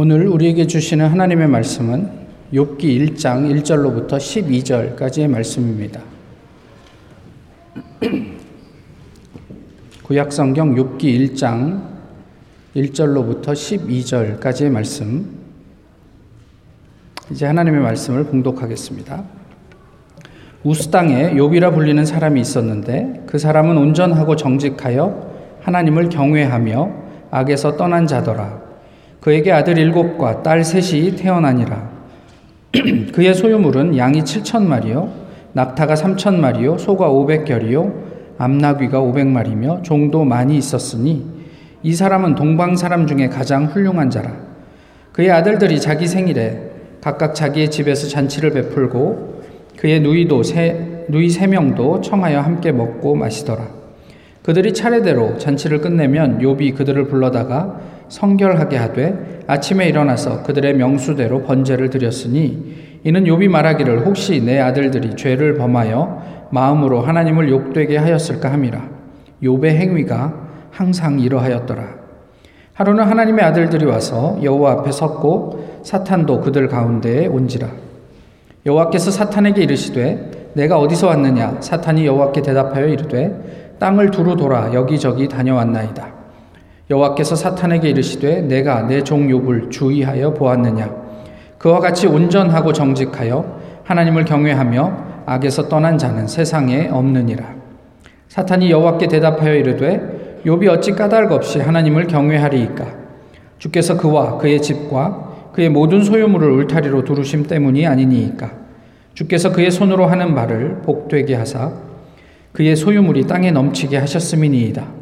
오늘 우리에게 주시는 하나님의 말씀은 욥기 1장 1절로부터 12절까지의 말씀입니다. 구약 성경 욥기 1장 1절로부터 12절까지의 말씀. 이제 하나님의 말씀을 봉독하겠습니다. 우스 땅에 욥이라 불리는 사람이 있었는데 그 사람은 온전하고 정직하여 하나님을 경외하며 악에서 떠난 자더라. 그에게 아들 일곱과 딸 셋이 태어나니라. 그의 소유물은 양이 칠천 마리요, 낙타가 삼천 마리요, 소가 오백 결이요, 암나귀가 오백 마리며 종도 많이 있었으니 이 사람은 동방 사람 중에 가장 훌륭한 자라. 그의 아들들이 자기 생일에 각각 자기의 집에서 잔치를 베풀고 그의 누이도 세, 누이 세 명도 청하여 함께 먹고 마시더라. 그들이 차례대로 잔치를 끝내면 욥이 그들을 불러다가 성결하게 하되 아침에 일어나서 그들의 명수대로 번제를 드렸으니 이는 욥이 말하기를 혹시 내 아들들이 죄를 범하여 마음으로 하나님을 욕되게 하였을까 함이라. 욥의 행위가 항상 이러하였더라. 하루는 하나님의 아들들이 와서 여호와 앞에 섰고 사탄도 그들 가운데에 온지라. 여호와께서 사탄에게 이르시되 내가 어디서 왔느냐? 사탄이 여호와께 대답하여 이르되 땅을 두루 돌아 여기저기 다녀왔나이다 여호와께서 사탄에게 이르시되 내가 내 종 욥을 주의하여 보았느냐? 그와 같이 온전하고 정직하여 하나님을 경외하며 악에서 떠난 자는 세상에 없느니라. 사탄이 여호와께 대답하여 이르되 욥이 어찌 까닭 없이 하나님을 경외하리이까? 주께서 그와 그의 집과 그의 모든 소유물을 울타리로 두르심 때문이 아니니이까? 주께서 그의 손으로 하는 말을 복되게 하사 그의 소유물이 땅에 넘치게 하셨음이니이다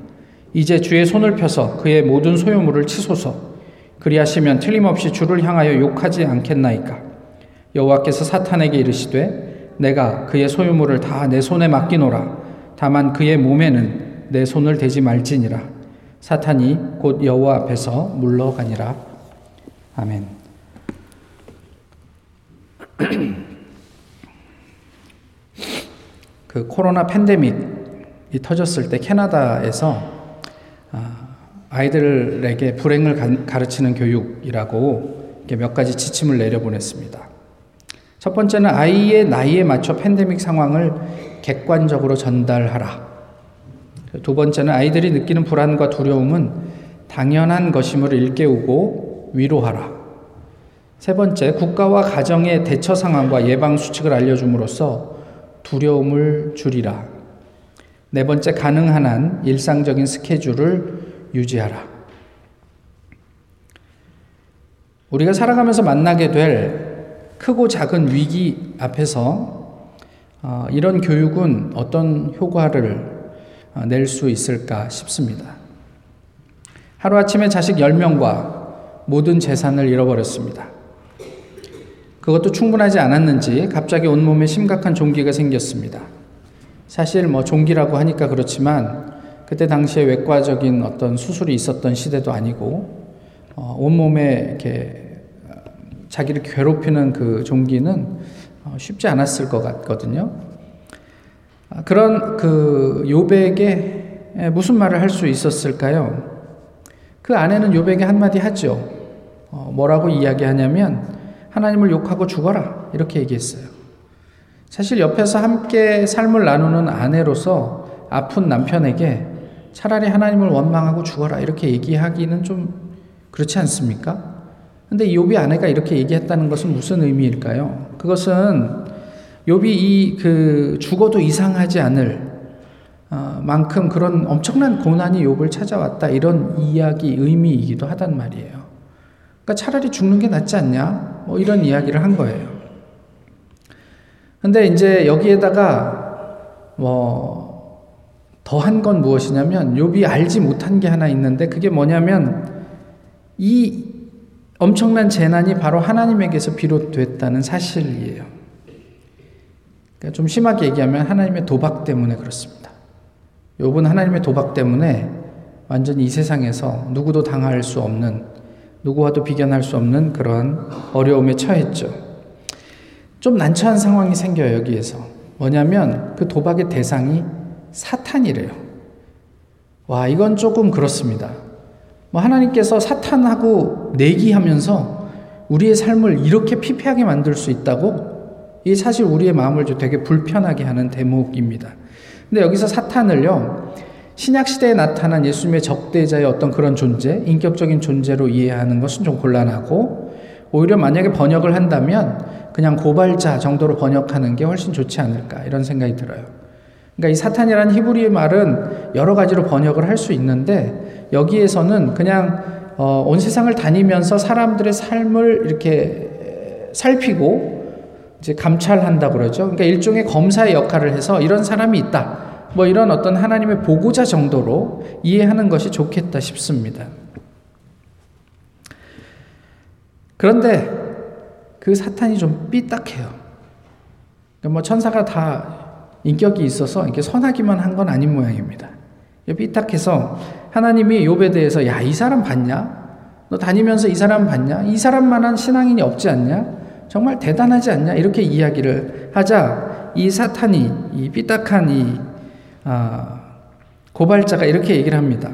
이제 주의 손을 펴서 그의 모든 소유물을 치소서. 그리하시면 틀림없이 주를 향하여 욕하지 않겠나이까. 여호와께서 사탄에게 이르시되 내가 그의 소유물을 다 내 손에 맡기노라. 다만 그의 몸에는 내 손을 대지 말지니라. 사탄이 곧 여호와 앞에서 물러가니라. 아멘. 그 코로나 팬데믹이 터졌을 때 캐나다에서 아이들에게 불행을 가르치는 교육이라고 몇 가지 지침을 내려보냈습니다. 첫 번째는 아이의 나이에 맞춰 팬데믹 상황을 객관적으로 전달하라. 두 번째는 아이들이 느끼는 불안과 두려움은 당연한 것임을 일깨우고 위로하라. 세 번째, 국가와 가정의 대처 상황과 예방 수칙을 알려줌으로써 두려움을 줄이라. 네 번째, 가능한 한 일상적인 스케줄을 유지하라. 우리가 살아가면서 만나게 될 크고 작은 위기 앞에서 어, 이런 교육은 어떤 효과를 어, 낼수 있을까 싶습니다. 하루아침에 자식 10명과 모든 재산을 잃어버렸습니다. 그것도 충분하지 않았는지 갑자기 온몸에 심각한 종기가 생겼습니다. 사실 뭐 종기라고 하니까 그렇지만 그때 당시에 외과적인 어떤 수술이 있었던 시대도 아니고 어, 온몸에 이렇게 어, 자기를 괴롭히는 그 종기는 어, 쉽지 않았을 것 같거든요. 아, 그런 그 요백에 무슨 말을 할 수 있었을까요? 그 아내는 요백에 한마디 하죠. 어, 뭐라고 이야기하냐면 하나님을 욕하고 죽어라 이렇게 얘기했어요. 사실 옆에서 함께 삶을 나누는 아내로서 아픈 남편에게 차라리 하나님을 원망하고 죽어라 이렇게 얘기하기는 좀 그렇지 않습니까? 근데 욥이 아내가 이렇게 얘기했다는 것은 무슨 의미일까요? 그것은 욥이 이 그 죽어도 이상하지 않을 어, 만큼 그런 엄청난 고난이 욥을 찾아왔다 이런 이야기 의미이기도 하단 말이에요. 그러니까 차라리 죽는 게 낫지 않냐? 뭐 이런 이야기를 한 거예요. 근데 이제 여기에다가 뭐 더한 건 무엇이냐면 욥이 알지 못한 게 하나 있는데 그게 뭐냐면 이 엄청난 재난이 바로 하나님에게서 비롯됐다는 사실이에요. 그러니까 좀 심하게 얘기하면 하나님의 도박 때문에 그렇습니다. 욥은 하나님의 도박 때문에 완전히 이 세상에서 누구도 당할 수 없는 누구와도 비견할 수 없는 그러한 어려움에 처했죠. 좀 난처한 상황이 생겨요, 여기에서. 뭐냐면 그 도박의 대상이 사탄이래요. 와, 이건 조금 그렇습니다. 뭐 하나님께서 사탄하고 내기하면서 우리의 삶을 이렇게 피폐하게 만들 수 있다고? 이게 사실 우리의 마음을 되게 불편하게 하는 대목입니다. 근데 여기서 사탄을요, 신약 시대에 나타난 예수님의 적대자의 어떤 그런 존재, 인격적인 존재로 이해하는 것은 좀 곤란하고, 오히려 만약에 번역을 한다면 그냥 고발자 정도로 번역하는 게 훨씬 좋지 않을까, 이런 생각이 들어요. 그러니까 이 사탄이라는 히브리의 말은 여러 가지로 번역을 할 수 있는데 여기에서는 그냥 어, 온 세상을 다니면서 사람들의 삶을 이렇게 살피고 이제 감찰한다 그러죠. 그러니까 일종의 검사의 역할을 해서 이런 사람이 있다. 뭐 이런 어떤 하나님의 보고자 정도로 이해하는 것이 좋겠다 싶습니다. 그런데 그 사탄이 좀 삐딱해요. 그러니까 뭐 천사가 다 인격이 있어서 이렇게 선하기만 한 건 아닌 모양입니다. 삐딱해서 하나님이 욥에 대해서 야 이 사람 봤냐? 너 다니면서 이 사람 봤냐? 이 사람만한 신앙인이 없지 않냐? 정말 대단하지 않냐? 이렇게 이야기를 하자 이 사탄이 이 삐딱한 이 아, 고발자가 이렇게 얘기를 합니다.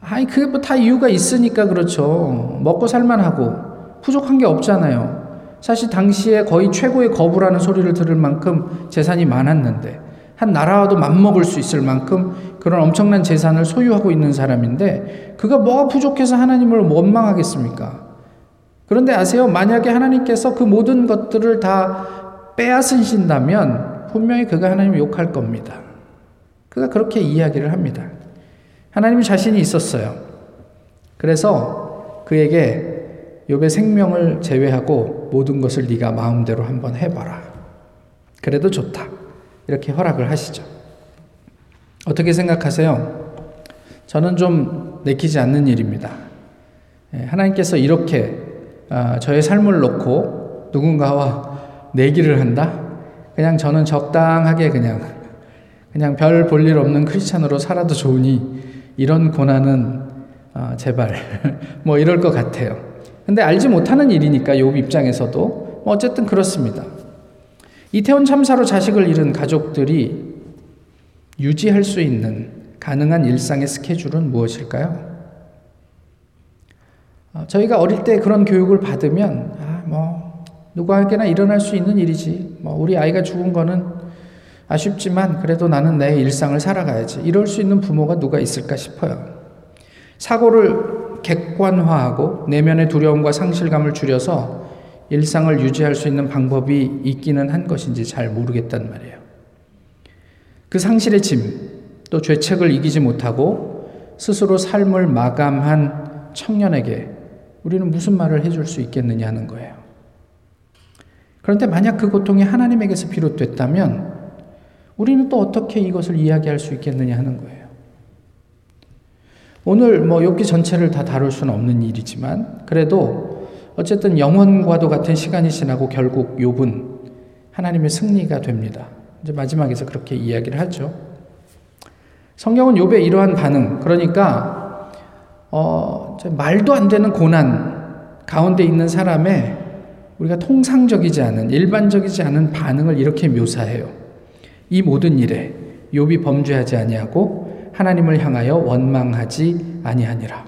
아니 그게 뭐 다 이유가 있으니까 그렇죠. 먹고 살만하고 부족한 게 없잖아요. 사실 당시에 거의 최고의 거부라는 소리를 들을 만큼 재산이 많았는데 한 나라와도 맞먹을 수 있을 만큼 그런 엄청난 재산을 소유하고 있는 사람인데 그가 뭐가 부족해서 하나님을 원망하겠습니까? 그런데 아세요? 만약에 하나님께서 그 모든 것들을 다 빼앗으신다면 분명히 그가 하나님을 욕할 겁니다. 그가 그렇게 이야기를 합니다. 하나님 자신이 있었어요. 그래서 그에게 욥의 생명을 제외하고 모든 것을 네가 마음대로 한번 해봐라. 그래도 좋다. 이렇게 허락을 하시죠. 어떻게 생각하세요? 저는 좀 내키지 않는 일입니다. 예, 하나님께서 이렇게 아, 저의 삶을 놓고 누군가와 내기를 한다? 그냥 저는 적당하게 그냥 그냥 별 볼 일 없는 크리스찬으로 살아도 좋으니 이런 고난은 아, 제발 뭐 이럴 것 같아요. 근데 알지 못하는 일이니까 욥 입장에서도 뭐 어쨌든 그렇습니다. 이태원 참사로 자식을 잃은 가족들이 유지할 수 있는 가능한 일상의 스케줄은 무엇일까요? 어, 저희가 어릴 때 그런 교육을 받으면 아, 뭐 누구에게나 일어날 수 있는 일이지. 뭐 우리 아이가 죽은 거는 아쉽지만 그래도 나는 내 일상을 살아가야지. 이럴 수 있는 부모가 누가 있을까 싶어요. 사고를 객관화하고 내면의 두려움과 상실감을 줄여서 일상을 유지할 수 있는 방법이 있기는 한 것인지 잘 모르겠단 말이에요. 그 상실의 짐, 또 죄책을 이기지 못하고 스스로 삶을 마감한 청년에게 우리는 무슨 말을 해줄 수 있겠느냐 하는 거예요. 그런데 만약 그 고통이 하나님에게서 비롯됐다면 우리는 또 어떻게 이것을 이야기할 수 있겠느냐 하는 거예요. 오늘 뭐 욥기 전체를 다 다룰 수는 없는 일이지만 그래도 어쨌든 영원과도 같은 시간이 지나고 결국 욥은 하나님의 승리가 됩니다. 이제 마지막에서 그렇게 이야기를 하죠. 성경은 욥의 이러한 반응, 그러니까 어, 말도 안 되는 고난 가운데 있는 사람의 우리가 통상적이지 않은 일반적이지 않은 반응을 이렇게 묘사해요. 이 모든 일에 욥이 범죄하지 아니하고 하나님을 향하여 원망하지 아니하니라.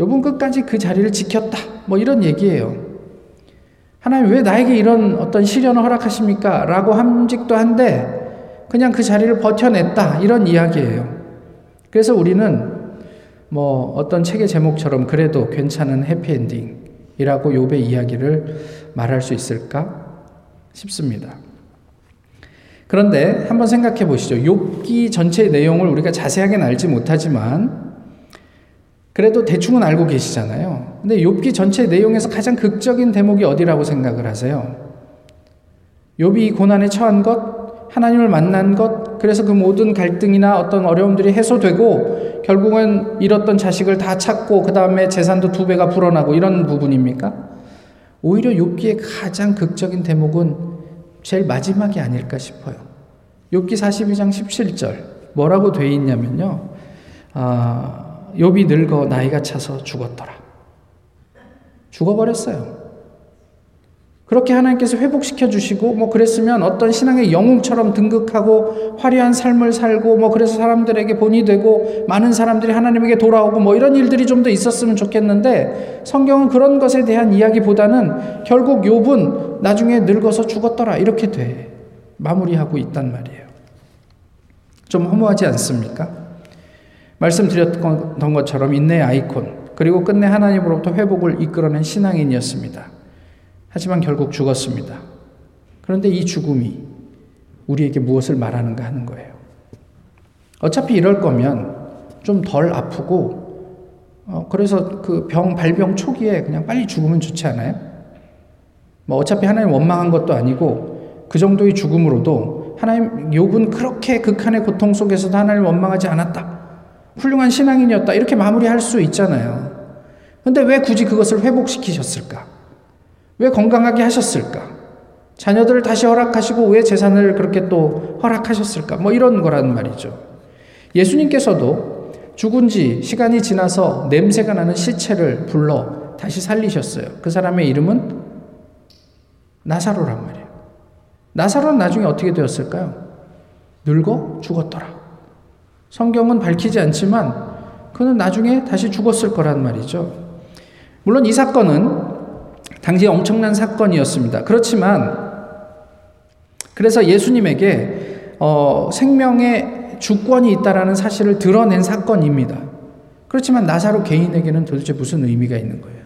요번 끝까지 그 자리를 지켰다. 뭐 이런 얘기예요. 하나님 왜 나에게 이런 어떤 시련을 허락하십니까? 라고 함직도 한데 그냥 그 자리를 버텨냈다. 이런 이야기예요. 그래서 우리는 뭐 어떤 책의 제목처럼 그래도 괜찮은 해피엔딩이라고 욥의 이야기를 말할 수 있을까 싶습니다. 그런데 한번 생각해 보시죠. 욥기 전체의 내용을 우리가 자세하게는 알지 못하지만 그래도 대충은 알고 계시잖아요. 근데 욥기 전체 내용에서 가장 극적인 대목이 어디라고 생각을 하세요? 욥이 고난에 처한 것, 하나님을 만난 것, 그래서 그 모든 갈등이나 어떤 어려움들이 해소되고 결국은 잃었던 자식을 다 찾고 그 다음에 재산도 두 배가 불어나고 이런 부분입니까? 오히려 욥기의 가장 극적인 대목은 제일 마지막이 아닐까 싶어요. 욥기 42장 17절 뭐라고 돼 있냐면요. 아, 욥이 늙어 나이가 차서 죽었더라. 죽어버렸어요. 그렇게 하나님께서 회복시켜 주시고 뭐 그랬으면 어떤 신앙의 영웅처럼 등극하고 화려한 삶을 살고 뭐 그래서 사람들에게 본이 되고 많은 사람들이 하나님에게 돌아오고 뭐 이런 일들이 좀 더 있었으면 좋겠는데 성경은 그런 것에 대한 이야기보다는 결국 욥은 나중에 늙어서 죽었더라 이렇게 돼 마무리하고 있단 말이에요. 좀 허무하지 않습니까? 말씀드렸던 것처럼 인내의 아이콘 그리고 끝내 하나님으로부터 회복을 이끌어낸 신앙인이었습니다. 하지만 결국 죽었습니다. 그런데 이 죽음이 우리에게 무엇을 말하는가 하는 거예요. 어차피 이럴 거면 좀 덜 아프고, 어, 그래서 그 병, 발병 초기에 그냥 빨리 죽으면 좋지 않아요? 뭐 어차피 하나님 원망한 것도 아니고 그 정도의 죽음으로도 하나님, 욥은 그렇게 극한의 고통 속에서도 하나님 원망하지 않았다. 훌륭한 신앙인이었다. 이렇게 마무리할 수 있잖아요. 근데 왜 굳이 그것을 회복시키셨을까? 왜 건강하게 하셨을까? 자녀들을 다시 허락하시고 왜 재산을 그렇게 또 허락하셨을까? 뭐 이런 거란 말이죠. 예수님께서도 죽은 지 시간이 지나서 냄새가 나는 시체를 불러 다시 살리셨어요. 그 사람의 이름은 나사로란 말이에요. 나사로는 나중에 어떻게 되었을까요? 늙어 죽었더라. 성경은 밝히지 않지만 그는 나중에 다시 죽었을 거란 말이죠. 물론 이 사건은 당시 엄청난 사건이었습니다. 그렇지만 그래서 예수님에게 어, 생명의 주권이 있다라는 사실을 드러낸 사건입니다. 그렇지만 나사로 개인에게는 도대체 무슨 의미가 있는 거예요?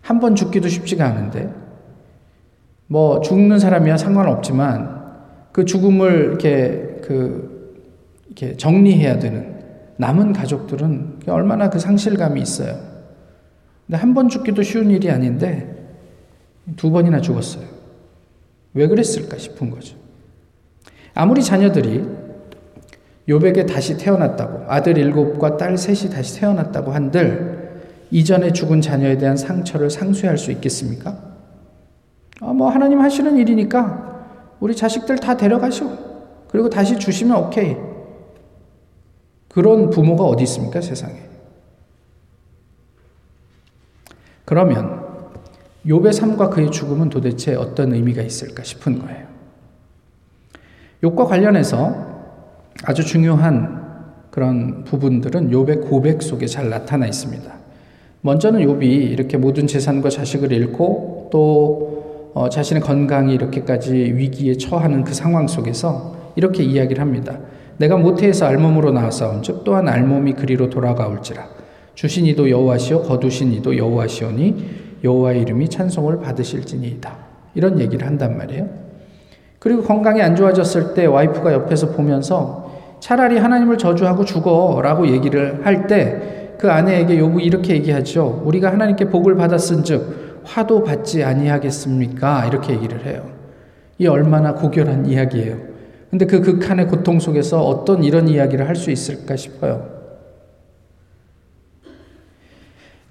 한 번 죽기도 쉽지가 않은데 뭐 죽는 사람이야 상관없지만 그 죽음을 이렇게 그 이렇게 정리해야 되는 남은 가족들은 얼마나 그 상실감이 있어요. 근데 한 번 죽기도 쉬운 일이 아닌데 두 번이나 죽었어요. 왜 그랬을까 싶은 거죠. 아무리 자녀들이 요백에 다시 태어났다고 아들 일곱과 딸 셋이 다시 태어났다고 한들 이전에 죽은 자녀에 대한 상처를 상쇄할 수 있겠습니까? 아, 뭐 하나님 하시는 일이니까 우리 자식들 다 데려가시오. 그리고 다시 주시면 오케이. 그런 부모가 어디 있습니까 세상에? 그러면 욥의 삶과 그의 죽음은 도대체 어떤 의미가 있을까 싶은 거예요. 욥과 관련해서 아주 중요한 그런 부분들은 욥의 고백 속에 잘 나타나 있습니다. 먼저는 욥이 이렇게 모든 재산과 자식을 잃고 또 어, 자신의 건강이 이렇게까지 위기에 처하는 그 상황 속에서 이렇게 이야기를 합니다. 내가 모태에서 알몸으로 나왔사온즉 또한 알몸이 그리로 돌아가올지라 주신 이도 여호와시오 거두신 이도 여호와시오니 여호와의 이름이 찬송을 받으실지니이다. 이런 얘기를 한단 말이에요. 그리고 건강이 안 좋아졌을 때 와이프가 옆에서 보면서 차라리 하나님을 저주하고 죽어라고 얘기를 할 때 그 아내에게 요구 이렇게 얘기하죠. 우리가 하나님께 복을 받았은즉 화도 받지 아니하겠습니까? 이렇게 얘기를 해요. 이 얼마나 고결한 이야기예요. 근데 그 극한의 고통 속에서 어떤 이런 이야기를 할 수 있을까 싶어요.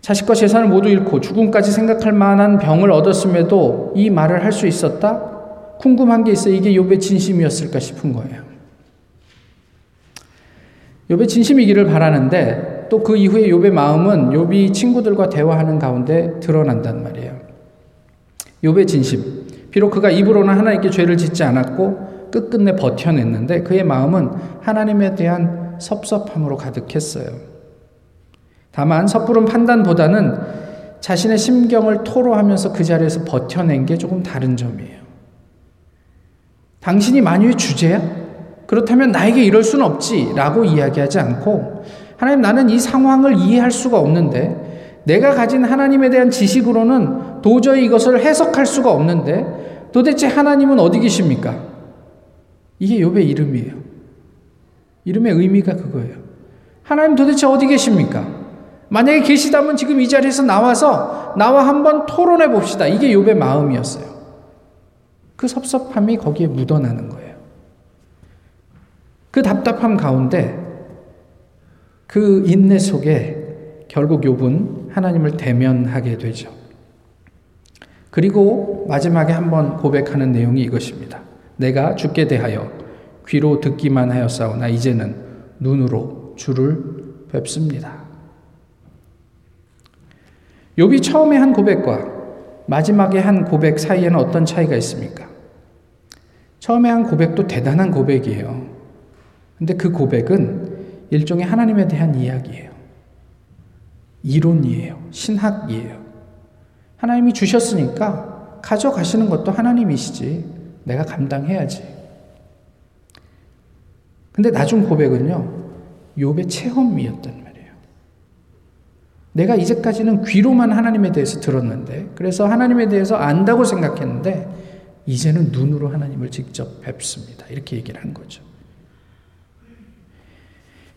자식과 재산을 모두 잃고 죽음까지 생각할 만한 병을 얻었음에도 이 말을 할 수 있었다? 궁금한 게 있어 이게 욥의 진심이었을까 싶은 거예요. 욥의 진심이기를 바라는데 또 그 이후에 욥의 마음은 욥이 친구들과 대화하는 가운데 드러난단 말이에요. 욥의 진심. 비록 그가 입으로는 하나님께 죄를 짓지 않았고 끝끝내 버텨냈는데 그의 마음은 하나님에 대한 섭섭함으로 가득했어요. 다만 섣부른 판단보다는 자신의 심경을 토로하면서 그 자리에서 버텨낸 게 조금 다른 점이에요. 당신이 만유의 주제야? 그렇다면 나에게 이럴 수는 없지. 라고 이야기하지 않고, 하나님 나는 이 상황을 이해할 수가 없는데, 내가 가진 하나님에 대한 지식으로는 도저히 이것을 해석할 수가 없는데, 도대체 하나님은 어디 계십니까? 이게 욥의 이름이에요. 이름의 의미가 그거예요. 하나님 도대체 어디 계십니까? 만약에 계시다면 지금 이 자리에서 나와서 나와 한번 토론해 봅시다. 이게 욥의 마음이었어요. 그 섭섭함이 거기에 묻어나는 거예요. 그 답답함 가운데 그 인내 속에 결국 욥은 하나님을 대면하게 되죠. 그리고 마지막에 한번 고백하는 내용이 이것입니다. 내가 죽게 대하여 귀로 듣기만 하였사오나 이제는 눈으로 주를 뵙습니다. 욥이 처음에 한 고백과 마지막에 한 고백 사이에는 어떤 차이가 있습니까? 처음에 한 고백도 대단한 고백이에요. 근데 그 고백은 일종의 하나님에 대한 이야기예요. 이론이에요. 신학이에요. 하나님이 주셨으니까 가져가시는 것도 하나님이시지. 내가 감당해야지. 근데 나중 고백은요. 욥의 말이에요. 내가 이제까지는 귀로만 하나님에 대해서 들었는데 그래서 하나님에 대해서 안다고 생각했는데 이제는 눈으로 하나님을 직접 뵙습니다. 이렇게 얘기를 한 거죠.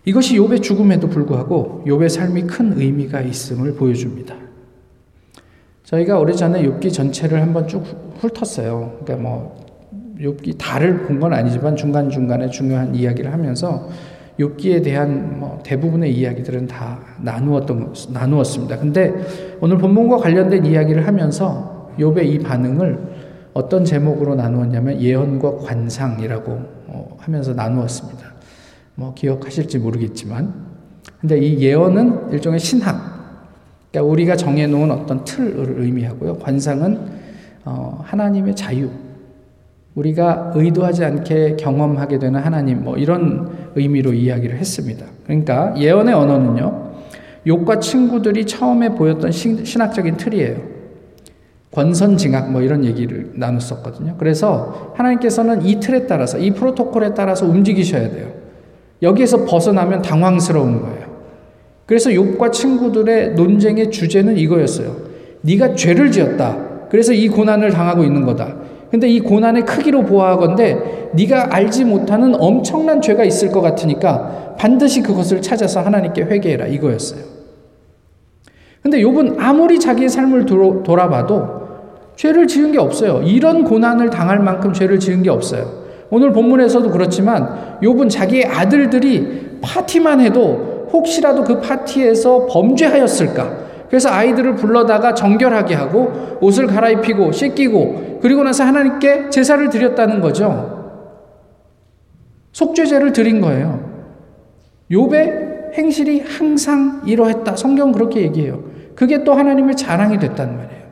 이것이 욥의 죽음에도 불구하고 욥의 삶이 큰 의미가 있음을 보여줍니다. 저희가 오래전에 욥기 전체를 한번 쭉 훑었어요. 그러니까 뭐 욥기 다를 본 건 아니지만 중간 중간에 중요한 이야기를 하면서 욥기에 대한 뭐 대부분의 이야기들은 다 나누었던 나누었습니다. 근데 오늘 본문과 관련된 이야기를 하면서 욥의 이 반응을 어떤 제목으로 나누었냐면 예언과 관상이라고 어, 하면서 나누었습니다. 뭐 기억하실지 모르겠지만 근데 이 예언은 일종의 신학 그러니까 우리가 정해놓은 어떤 틀을 의미하고요. 관상은 어, 하나님의 자유 우리가 의도하지 않게 경험하게 되는 하나님 뭐 이런 의미로 이야기를 했습니다. 그러니까 예언의 언어는요. 욕과 친구들이 처음에 보였던 신, 신학적인 틀이에요. 권선징악 뭐 이런 얘기를 나눴었거든요. 그래서 하나님께서는 이 틀에 따라서 이 프로토콜에 따라서 움직이셔야 돼요. 여기에서 벗어나면 당황스러운 거예요. 그래서 욥과 친구들의 논쟁의 주제는 이거였어요. 네가 죄를 지었다. 그래서 이 고난을 당하고 있는 거다. 근데 이 고난의 크기로 보아하건대 네가 알지 못하는 엄청난 죄가 있을 것 같으니까 반드시 그것을 찾아서 하나님께 회개해라 이거였어요. 근데 욥은 아무리 자기의 삶을 돌아봐도 죄를 지은 게 없어요. 이런 고난을 당할 만큼 죄를 지은 게 없어요. 오늘 본문에서도 그렇지만 욥은 자기의 아들들이 파티만 해도 혹시라도 그 파티에서 범죄하였을까? 그래서 아이들을 불러다가 정결하게 하고 옷을 갈아입히고 씻기고 그리고 나서 하나님께 제사를 드렸다는 거죠. 속죄제를 드린 거예요. 욥의 행실이 항상 이러했다. 성경 그렇게 얘기해요. 그게 또 하나님의 자랑이 됐단 말이에요.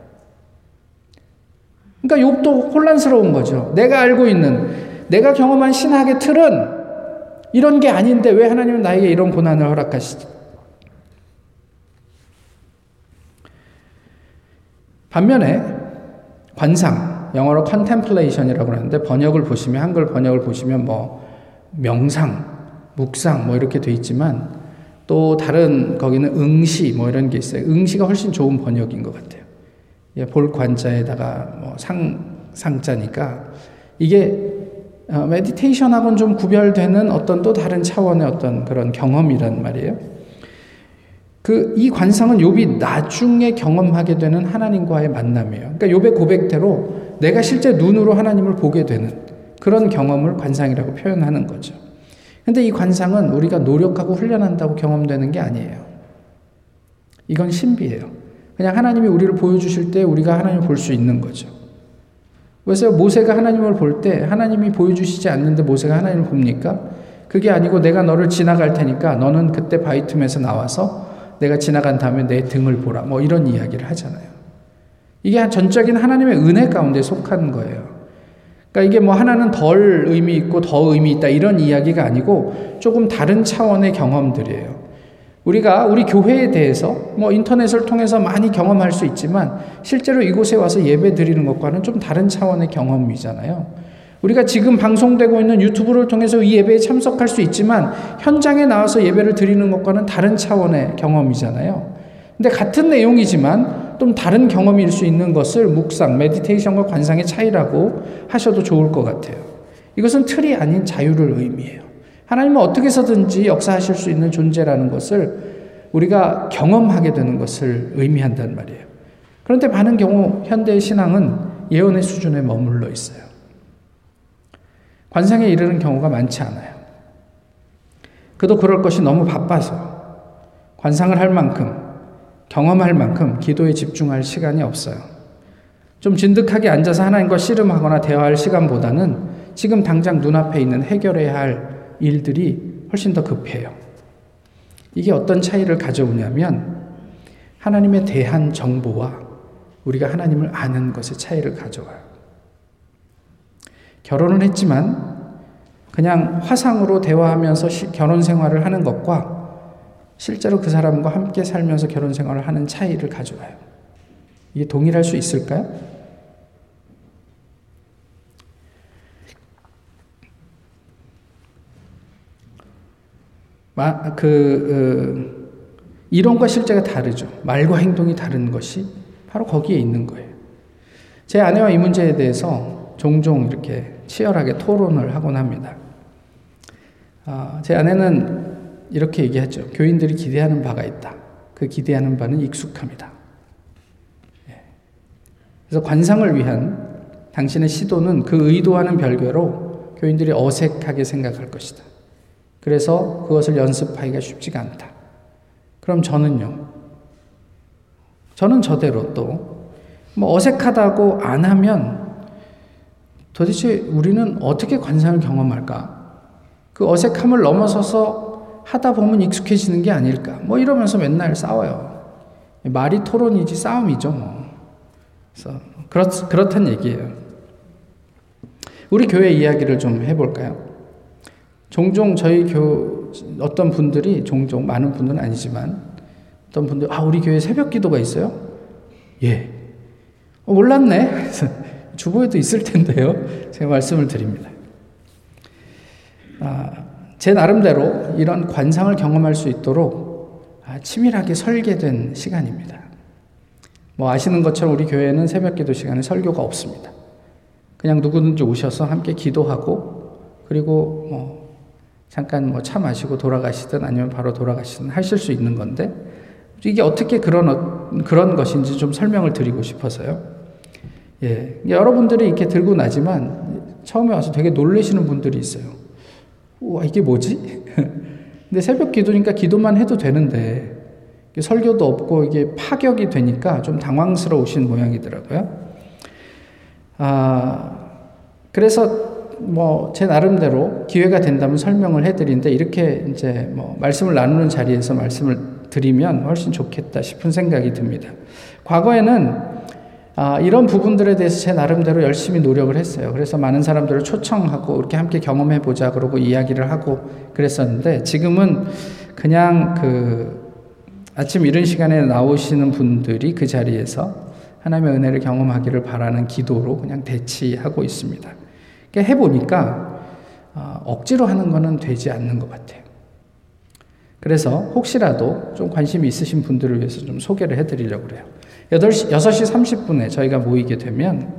그러니까 욥도 혼란스러운 거죠. 내가 알고 있는 내가 경험한 신학의 틀은 이런 게 아닌데 왜 하나님은 나에게 이런 고난을 허락하시지? 반면에 관상, 영어로 contemplation이라고 하는데 번역을 보시면 한글 번역을 보시면 뭐 명상, 묵상 뭐 이렇게 돼 있지만 또 다른 거기는 응시 뭐 이런 게 있어요. 응시가 훨씬 좋은 번역인 것 같아요. 예, 볼 관자에다가 뭐 상, 상자니까 이게 어, 메디테이션하고는 좀 구별되는 어떤 또 다른 차원의 어떤 그런 경험이란 말이에요. 그 이 관상은 욥이 나중에 경험하게 되는 하나님과의 만남이에요. 그러니까 욥의 고백대로 내가 실제 눈으로 하나님을 보게 되는 그런 경험을 관상이라고 표현하는 거죠. 근데 이 관상은 우리가 노력하고 훈련한다고 경험되는 게 아니에요. 이건 신비예요. 그냥 하나님이 우리를 보여주실 때 우리가 하나님을 볼 수 있는 거죠. 그래서 모세가 하나님을 볼 때 하나님이 보여주시지 않는데 모세가 하나님을 봅니까? 그게 아니고 내가 너를 지나갈 테니까 너는 그때 바위 틈에서 나와서 내가 지나간 다음에 내 등을 보라. 뭐 이런 이야기를 하잖아요. 이게 전적인 하나님의 은혜 가운데 속한 거예요. 그러니까 이게 뭐 하나는 덜 의미 있고 더 의미 있다 이런 이야기가 아니고 조금 다른 차원의 경험들이에요. 우리가 우리 교회에 대해서 뭐 인터넷을 통해서 많이 경험할 수 있지만 실제로 이곳에 와서 예배 드리는 것과는 좀 다른 차원의 경험이잖아요. 우리가 지금 방송되고 있는 유튜브를 통해서 이 예배에 참석할 수 있지만 현장에 나와서 예배를 드리는 것과는 다른 차원의 경험이잖아요. 근데 같은 내용이지만 좀 다른 경험일 수 있는 것을 묵상, 메디테이션과 관상의 차이라고 하셔도 좋을 것 같아요. 이것은 틀이 아닌 자유를 의미해요. 하나님은 어떻게 해서든지 역사하실 수 있는 존재라는 것을 우리가 경험하게 되는 것을 의미한단 말이에요. 그런데 많은 경우 현대의 신앙은 예언의 수준에 머물러 있어요. 관상에 이르는 경우가 많지 않아요. 그도 그럴 것이 너무 바빠서 관상을 할 만큼 경험할 만큼 기도에 집중할 시간이 없어요. 좀 진득하게 앉아서 하나님과 씨름하거나 대화할 시간보다는 지금 당장 눈앞에 있는 해결해야 할 일들이 훨씬 더 급해요. 이게 어떤 차이를 가져오냐면 하나님에 대한 정보와 우리가 하나님을 아는 것의 차이를 가져와요. 결혼을 했지만 그냥 화상으로 대화하면서 시, 결혼 생활을 하는 것과 실제로 그 사람과 함께 살면서 결혼 생활을 하는 차이를 가져와요. 이게 동일할 수 있을까요? 마, 그, 어, 이론과 실제가 다르죠. 말과 행동이 다른 것이 바로 거기에 있는 거예요. 제 아내와 이 문제에 대해서 종종 이렇게 치열하게 토론을 하곤 합니다. 아, 제 아내는 이렇게 얘기하죠. 교인들이 기대하는 바가 있다. 그 기대하는 바는 익숙합니다. 예. 그래서 관상을 위한 당신의 시도는 그 의도와는 별개로 교인들이 어색하게 생각할 것이다. 그래서 그것을 연습하기가 쉽지가 않다. 그럼 저는요. 저는 저대로 또 뭐 어색하다고 안 하면 도대체 우리는 어떻게 관상을 경험할까? 그 어색함을 넘어서서 하다 보면 익숙해지는 게 아닐까? 뭐 이러면서 맨날 싸워요. 말이 토론이지 싸움이죠, 뭐. 그래서 그렇, 그렇단 얘기예요. 우리 교회 이야기를 좀 해볼까요? 종종 저희 교 어떤 분들이 종종 많은 분들은 아니지만 어떤 분들 아 우리 교회 새벽 기도가 있어요? 예. 어, 몰랐네. 주보에도 있을 텐데요. 제가 말씀을 드립니다. 아, 제 나름대로 이런 관상을 경험할 수 있도록 아, 치밀하게 설계된 시간입니다. 뭐 아시는 것처럼 우리 교회는 새벽 기도 시간에 설교가 없습니다. 그냥 누구든지 오셔서 함께 기도하고 그리고 뭐 잠깐 뭐 차 마시고 돌아가시든 아니면 바로 돌아가시든 하실 수 있는 건데 이게 어떻게 그런 어, 그런 것인지 좀 설명을 드리고 싶어서요. 예, 여러분들이 이렇게 들고 나지만 처음에 와서 되게 놀래시는 분들이 있어요. 와 이게 뭐지? 근데 새벽 기도니까 기도만 해도 되는데 설교도 없고 이게 파격이 되니까 좀 당황스러우신 모양이더라고요. 아 그래서 뭐 제 나름대로 기회가 된다면 설명을 해드리는데 이렇게 이제 뭐 말씀을 나누는 자리에서 말씀을 드리면 훨씬 좋겠다 싶은 생각이 듭니다. 과거에는 아, 이런 부분들에 대해서 제 나름대로 열심히 노력을 했어요. 그래서 많은 사람들을 초청하고 이렇게 함께 경험해 보자 그러고 이야기를 하고 그랬었는데 지금은 그냥 그 아침 이른 시간에 나오시는 분들이 그 자리에서 하나님의 은혜를 경험하기를 바라는 기도로 그냥 대치하고 있습니다. 해보니까 어, 억지로 하는 거는 되지 않는 것 같아요. 그래서 혹시라도 좀 관심이 있으신 분들을 위해서 좀 소개를 해드리려고 그래요. 8시, 6시 30분에 저희가 모이게 되면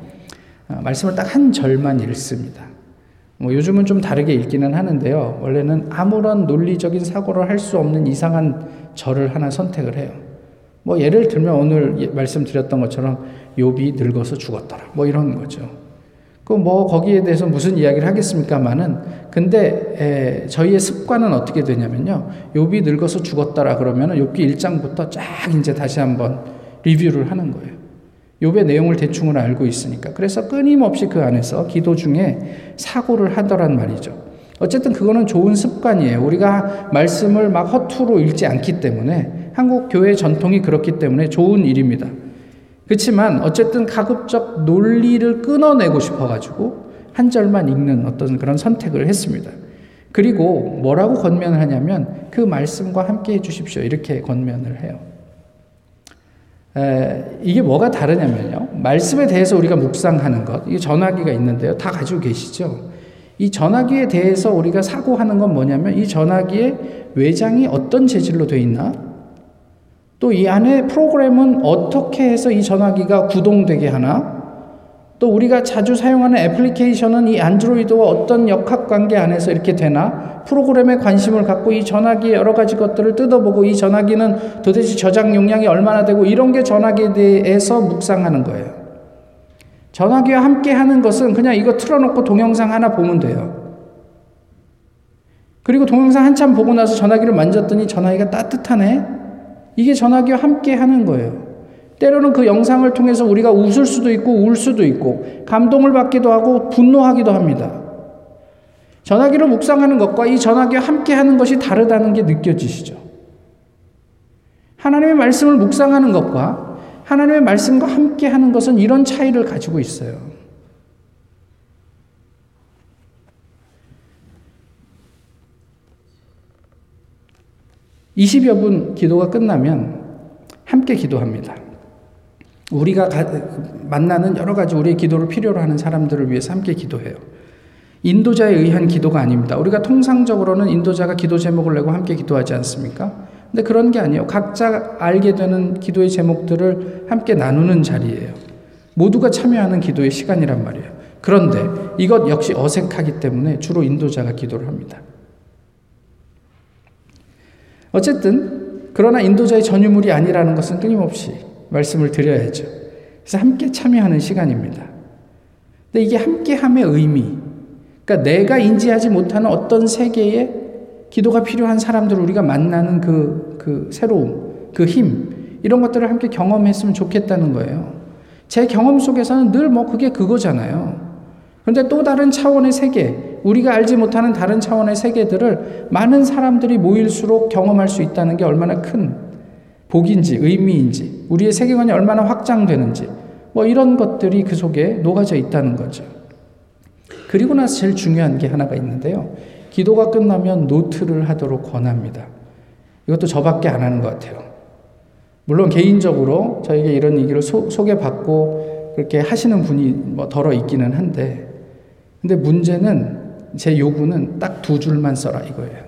어, 말씀을 딱 한 절만 읽습니다. 뭐 요즘은 좀 다르게 읽기는 하는데요. 원래는 아무런 논리적인 사고를 할 수 없는 이상한 절을 하나 선택을 해요. 뭐 예를 들면 오늘 예, 말씀드렸던 것처럼 욥이 늙어서 죽었더라. 뭐 이런 거죠. 그 뭐 거기에 대해서 무슨 이야기를 하겠습니까만은 근데 에, 저희의 습관은 어떻게 되냐면요. 욥이 늙어서 죽었다라 그러면은 욥기 1장부터 쫙 이제 다시 한번 리뷰를 하는 거예요. 욥의 내용을 대충은 알고 있으니까. 그래서 끊임없이 그 안에서 기도 중에 사고를 하더란 말이죠. 어쨌든 그거는 좋은 습관이에요. 우리가 말씀을 막 허투루 읽지 않기 때문에 한국 교회 전통이 그렇기 때문에 좋은 일입니다. 그렇지만 어쨌든 가급적 논리를 끊어내고 싶어가지고 한 절만 읽는 어떤 그런 선택을 했습니다. 그리고 뭐라고 권면을 하냐면 그 말씀과 함께 해주십시오. 이렇게 권면을 해요. 에, 이게 뭐가 다르냐면요. 말씀에 대해서 우리가 묵상하는 것, 이 전화기가 있는데요. 다 가지고 계시죠? 이 전화기에 대해서 우리가 사고하는 건 뭐냐면 이 전화기의 외장이 어떤 재질로 되어 있나? 또 이 안에 프로그램은 어떻게 해서 이 전화기가 구동되게 하나? 또 우리가 자주 사용하는 애플리케이션은 이 안드로이드와 어떤 역학 관계 안에서 이렇게 되나? 프로그램에 관심을 갖고 이 전화기의 여러 가지 것들을 뜯어보고 이 전화기는 도대체 저장 용량이 얼마나 되고 이런 게 전화기에 대해서 묵상하는 거예요. 전화기와 함께 하는 것은 그냥 이거 틀어놓고 동영상 하나 보면 돼요. 그리고 동영상 한참 보고 나서 전화기를 만졌더니 전화기가 따뜻하네? 이게 전화기와 함께 하는 거예요. 때로는 그 영상을 통해서 우리가 웃을 수도 있고 울 수도 있고 감동을 받기도 하고 분노하기도 합니다. 전화기로 묵상하는 것과 이 전화기와 함께 하는 것이 다르다는 게 느껴지시죠? 하나님의 말씀을 묵상하는 것과 하나님의 말씀과 함께 하는 것은 이런 차이를 가지고 있어요. 2 0여 분 기도가 끝나면 함께 기도합니다. 우리가 만나는 여러 가지 우리의 기도를 필요로 하는 사람들을 위해서 함께 기도해요. 인도자에 의한 기도가 아닙니다. 우리가 통상적으로는 인도자가 기도 제목을 내고 함께 기도하지 않습니까? 근데 그런 게 아니에요. 각자 알게 되는 기도의 제목들을 함께 나누는 자리예요. 모두가 참여하는 기도의 시간이란 말이에요. 그런데 이것 역시 어색하기 때문에 주로 인도자가 기도를 합니다. 어쨌든 그러나 인도자의 전유물이 아니라는 것은 끊임없이 말씀을 드려야죠. 그래서 함께 참여하는 시간입니다. 근데 이게 함께함의 의미, 그러니까 내가 인지하지 못하는 어떤 세계에 기도가 필요한 사람들을 우리가 만나는 그, 그 새로움, 그 힘, 이런 것들을 함께 경험했으면 좋겠다는 거예요. 제 경험 속에서는 늘 뭐 그게 그거잖아요. 그런데 또 다른 차원의 세계, 우리가 알지 못하는 다른 차원의 세계들을 많은 사람들이 모일수록 경험할 수 있다는 게 얼마나 큰 복인지, 의미인지, 우리의 세계관이 얼마나 확장되는지, 뭐 이런 것들이 그 속에 녹아져 있다는 거죠. 그리고 나서 제일 중요한 게 하나가 있는데요. 기도가 끝나면 노트를 하도록 권합니다. 이것도 저밖에 안 하는 것 같아요. 물론 개인적으로 저에게 이런 얘기를 소, 개받고 그렇게 하시는 분이 뭐 더러 있기는 한데, 근데 문제는 제 요구는 딱 두 줄만 써라 이거예요.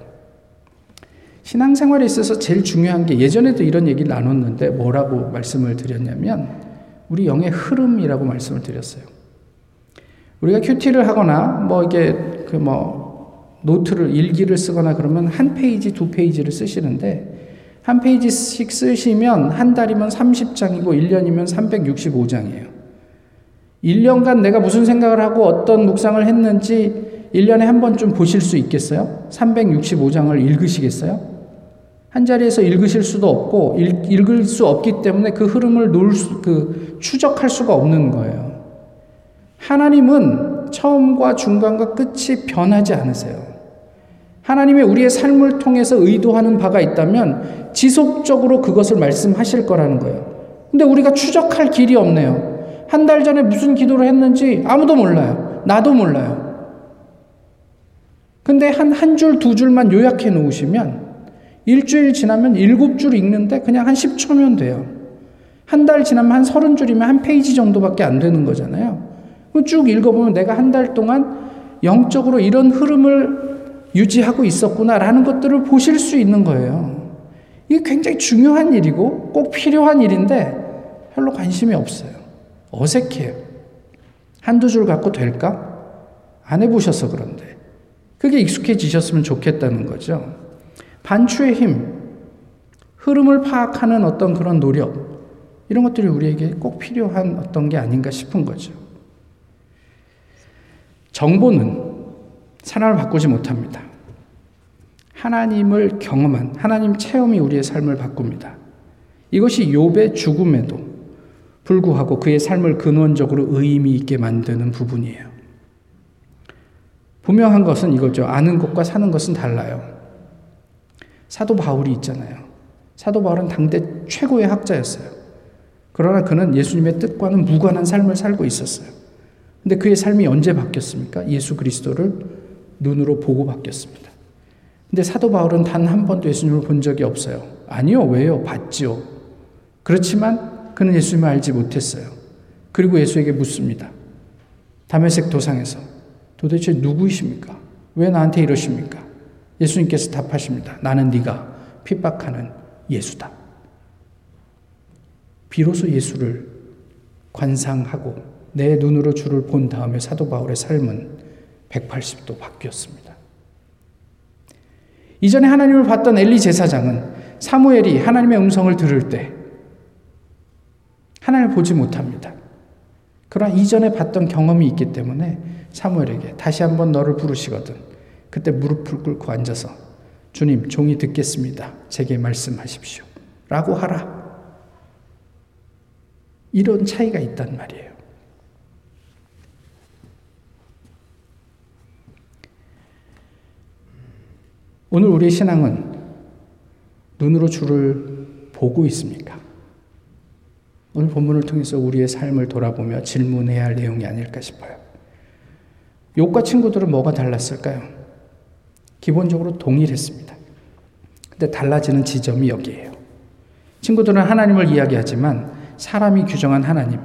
신앙생활에 있어서 제일 중요한 게 예전에도 이런 얘기를 나눴는데 뭐라고 말씀을 드렸냐면 우리 영의 흐름이라고 말씀을 드렸어요. 우리가 QT를 하거나 뭐 이게 그 뭐 노트를 일기를 쓰거나 그러면 한 페이지 두 페이지를 쓰시는데 한 페이지씩 쓰시면 한 달이면 30장이고 1년이면 365장이에요. 1년간 내가 무슨 생각을 하고 어떤 묵상을 했는지 1년에 한 번쯤 보실 수 있겠어요? 365장을 읽으시겠어요? 한 자리에서 읽으실 수도 없고 읽, 을수 없기 때문에 그 흐름을 놓을 수, 그 추적할 수가 없는 거예요. 하나님은 처음과 중간과 끝이 변하지 않으세요. 하나님의 우리의 삶을 통해서 의도하는 바가 있다면 지속적으로 그것을 말씀하실 거라는 거예요. 근데 우리가 추적할 길이 없네요. 한 달 전에 무슨 기도를 했는지 아무도 몰라요. 나도 몰라요. 근데 한 한 줄, 두 줄만 요약해 놓으시면 일주일 지나면 일곱 줄 읽는데 그냥 한 10초면 돼요. 한 달 지나면 한 서른 줄이면 한 페이지 정도밖에 안 되는 거잖아요. 쭉 읽어보면 내가 한 달 동안 영적으로 이런 흐름을 유지하고 있었구나라는 것들을 보실 수 있는 거예요. 이게 굉장히 중요한 일이고 꼭 필요한 일인데 별로 관심이 없어요. 어색해요. 한두 줄 갖고 될까? 안 해보셔서 그런데. 그게 익숙해지셨으면 좋겠다는 거죠. 반추의 힘, 흐름을 파악하는 어떤 그런 노력, 이런 것들이 우리에게 꼭 필요한 어떤 게 아닌가 싶은 거죠. 정보는 사람을 바꾸지 못합니다. 하나님을 경험한 하나님 체험이 우리의 삶을 바꿉니다. 이것이 욥의 죽음에도 불구하고 그의 삶을 근원적으로 의미 있게 만드는 부분이에요. 분명한 것은 이거죠. 아는 것과 사는 것은 달라요. 사도 바울이 있잖아요. 사도 바울은 당대 최고의 학자였어요. 그러나 그는 예수님의 뜻과는 무관한 삶을 살고 있었어요. 근데 그의 삶이 언제 바뀌었습니까? 예수 그리스도를 눈으로 보고 바뀌었습니다. 근데 사도 바울은 단 한 번도 예수님을 본 적이 없어요. 아니요, 왜요? 봤지요. 그렇지만 그는 예수님을 알지 못했어요. 그리고 예수에게 묻습니다. 담에색 도상에서 도대체 누구이십니까? 왜 나한테 이러십니까? 예수님께서 답하십니다. 나는 네가 핍박하는 예수다. 비로소 예수를 관상하고 내 눈으로 주를 본 다음에 사도 바울의 삶은 180도 바뀌었습니다. 이전에 하나님을 봤던 엘리 제사장은 사무엘이 하나님의 음성을 들을 때 하나님을 보지 못합니다. 그러나 이전에 봤던 경험이 있기 때문에 사무엘에게 다시 한번 너를 부르시거든 그때 무릎을 꿇고 앉아서 주님 종이 듣겠습니다. 제게 말씀하십시오. 라고 하라. 이런 차이가 있단 말이에요. 오늘 우리의 신앙은 눈으로 주를 보고 있습니까? 오늘 본문을 통해서 우리의 삶을 돌아보며 질문해야 할 내용이 아닐까 싶어요. 욕과 친구들은 뭐가 달랐을까요? 기본적으로 동일했습니다. 근데 달라지는 지점이 여기에요. 친구들은 하나님을 이야기하지만 사람이 규정한 하나님,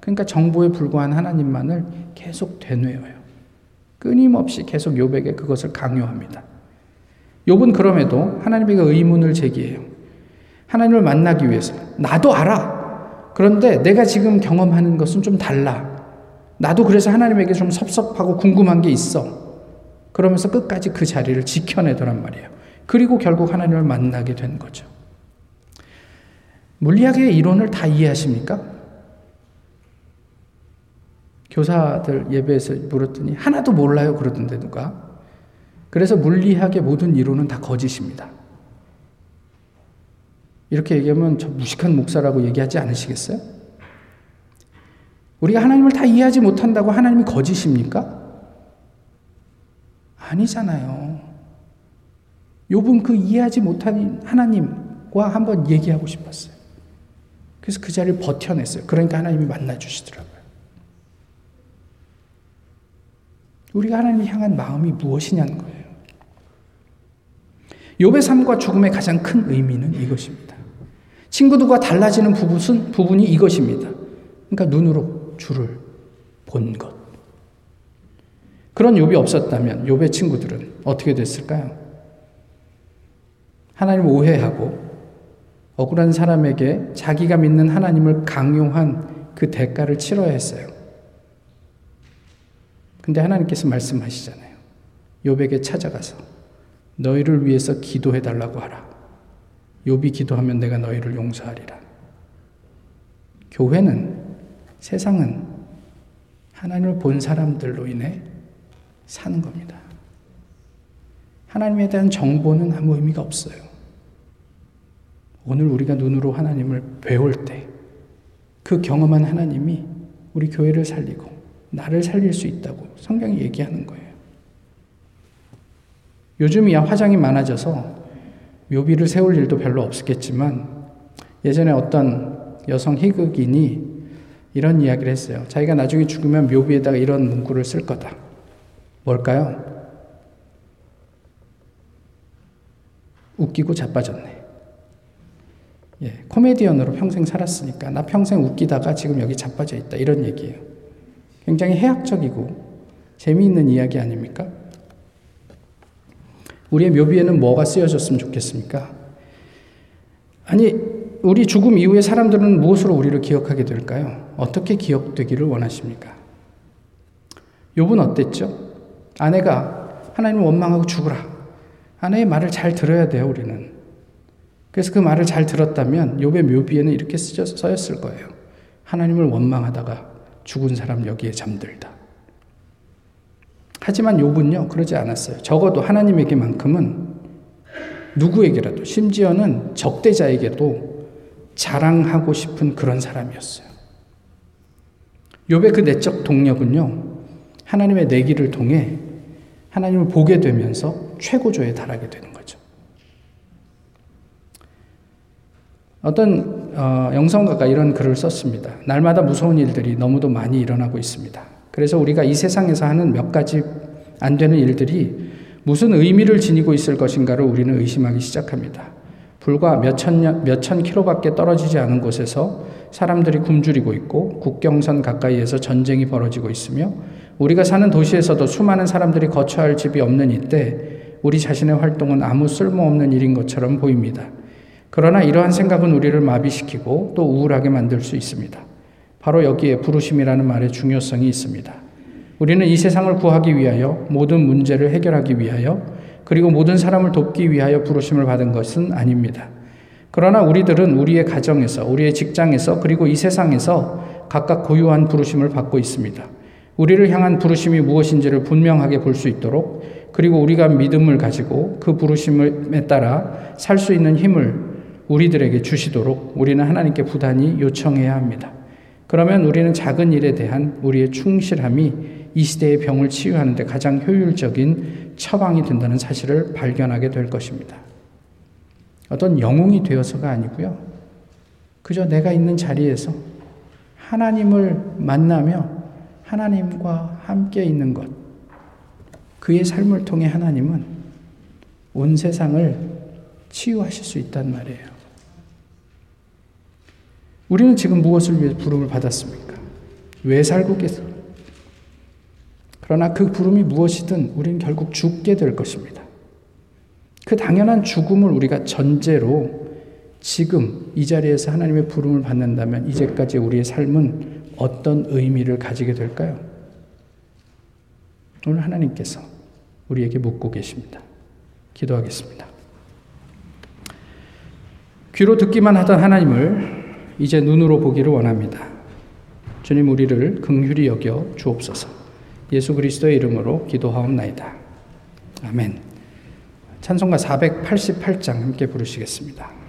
그러니까 정보에 불과한 하나님만을 계속 되뇌어요. 끊임없이 계속 요백에 그것을 강요합니다. 욥은 그럼에도 하나님에게 의문을 제기해요. 하나님을 만나기 위해서 나도 알아. 그런데 내가 지금 경험하는 것은 좀 달라. 나도 그래서 하나님에게 좀 섭섭하고 궁금한 게 있어. 그러면서 끝까지 그 자리를 지켜내더란 말이에요. 그리고 결국 하나님을 만나게 된 거죠. 물리학의 이론을 다 이해하십니까? 교사들 예배에서 물었더니 하나도 몰라요 그러던데 누가. 그래서 물리학의 모든 이론은 다 거짓입니다. 이렇게 얘기하면 저 무식한 목사라고 얘기하지 않으시겠어요? 우리가 하나님을 다 이해하지 못한다고 하나님이 거짓입니까? 아니잖아요. 욥은 그 이해하지 못한 하나님과 한번 얘기하고 싶었어요. 그래서 그 자리를 버텨냈어요. 그러니까 하나님이 만나 주시더라고요. 우리가 하나님을 향한 마음이 무엇이냐는 거예요. 욥의 삶과 죽음의 가장 큰 의미는 이것입니다. 친구들과 달라지는 부분은 부분이 이것입니다. 그러니까 눈으로 주를 본 것. 그런 욥이 없었다면 욥의 친구들은 어떻게 됐을까요? 하나님을 오해하고 억울한 사람에게 자기가 믿는 하나님을 강요한 그 대가를 치러야 했어요. 근데 하나님께서 말씀하시잖아요. 욥에게 찾아가서 너희를 위해서 기도해 달라고 하라. 욥이 기도하면 내가 너희를 용서하리라. 교회는 세상은 하나님을 본 사람들로 인해 사는 겁니다. 하나님에 대한 정보는 아무 의미가 없어요. 오늘 우리가 눈으로 하나님을 배울 때 그 경험한 하나님이 우리 교회를 살리고 나를 살릴 수 있다고 성경이 얘기하는 거예요. 요즘이야 화장이 많아져서 묘비를 세울 일도 별로 없겠지만 예전에 어떤 여성 희극인이 이런 이야기를 했어요. 자기가 나중에 죽으면 묘비에다가 이런 문구를 쓸 거다. 뭘까요? 웃기고 자빠졌네. 예, 코미디언으로 평생 살았으니까 나 평생 웃기다가 지금 여기 자빠져 있다 이런 얘기예요. 굉장히 해학적이고 재미있는 이야기 아닙니까? 우리의 묘비에는 뭐가 쓰여졌으면 좋겠습니까? 아니, 우리 죽음 이후에 사람들은 무엇으로 우리를 기억하게 될까요? 어떻게 기억되기를 원하십니까? 욥은 어땠죠? 아내가 하나님을 원망하고 죽으라. 아내의 말을 잘 들어야 돼요, 우리는. 그래서 그 말을 잘 들었다면 욥의 묘비에는 이렇게 써였을 거예요. 하나님을 원망하다가 죽은 사람 여기에 잠들다. 하지만 욥은요 그러지 않았어요. 적어도 하나님에게만큼은 누구에게라도 심지어는 적대자에게도 자랑하고 싶은 그런 사람이었어요. 욥의 그 내적 동력은요 하나님의 내기를 통해 하나님을 보게 되면서 최고조에 달하게 되는 거죠. 어떤 어, 영성가가 이런 글을 썼습니다. 날마다 무서운 일들이 너무도 많이 일어나고 있습니다. 그래서 우리가 이 세상에서 하는 몇 가지 안 되는 일들이 무슨 의미를 지니고 있을 것인가를 우리는 의심하기 시작합니다. 불과 몇천 년, 몇천 킬로밖에 떨어지지 않은 곳에서 사람들이 굶주리고 있고 국경선 가까이에서 전쟁이 벌어지고 있으며 우리가 사는 도시에서도 수많은 사람들이 거처할 집이 없는 이때 우리 자신의 활동은 아무 쓸모없는 일인 것처럼 보입니다. 그러나 이러한 생각은 우리를 마비시키고 또 우울하게 만들 수 있습니다. 바로 여기에 부르심이라는 말의 중요성이 있습니다. 우리는 이 세상을 구하기 위하여 모든 문제를 해결하기 위하여 그리고 모든 사람을 돕기 위하여 부르심을 받은 것은 아닙니다. 그러나 우리들은 우리의 가정에서, 우리의 직장에서, 그리고 이 세상에서 각각 고유한 부르심을 받고 있습니다. 우리를 향한 부르심이 무엇인지를 분명하게 볼 수 있도록 그리고 우리가 믿음을 가지고 그 부르심에 따라 살 수 있는 힘을 우리들에게 주시도록 우리는 하나님께 부단히 요청해야 합니다. 그러면 우리는 작은 일에 대한 우리의 충실함이 이 시대의 병을 치유하는 데 가장 효율적인 처방이 된다는 사실을 발견하게 될 것입니다. 어떤 영웅이 되어서가 아니고요. 그저 내가 있는 자리에서 하나님을 만나며 하나님과 함께 있는 것. 그의 삶을 통해 하나님은 온 세상을 치유하실 수 있단 말이에요. 우리는 지금 무엇을 위해 부름을 받았습니까? 왜 살고 계서? 그러나 그 부름이 무엇이든 우리는 결국 죽게 될 것입니다. 그 당연한 죽음을 우리가 전제로 지금 이 자리에서 하나님의 부름을 받는다면 이제까지 우리의 삶은 어떤 의미를 가지게 될까요? 오늘 하나님께서 우리에게 묻고 계십니다. 기도하겠습니다. 귀로 듣기만 하던 하나님을 이제 눈으로 보기를 원합니다. 주님 우리를 긍휼히 여겨 주옵소서. 예수 그리스도의 이름으로 기도하옵나이다. 아멘. 찬송가 488장 함께 부르시겠습니다.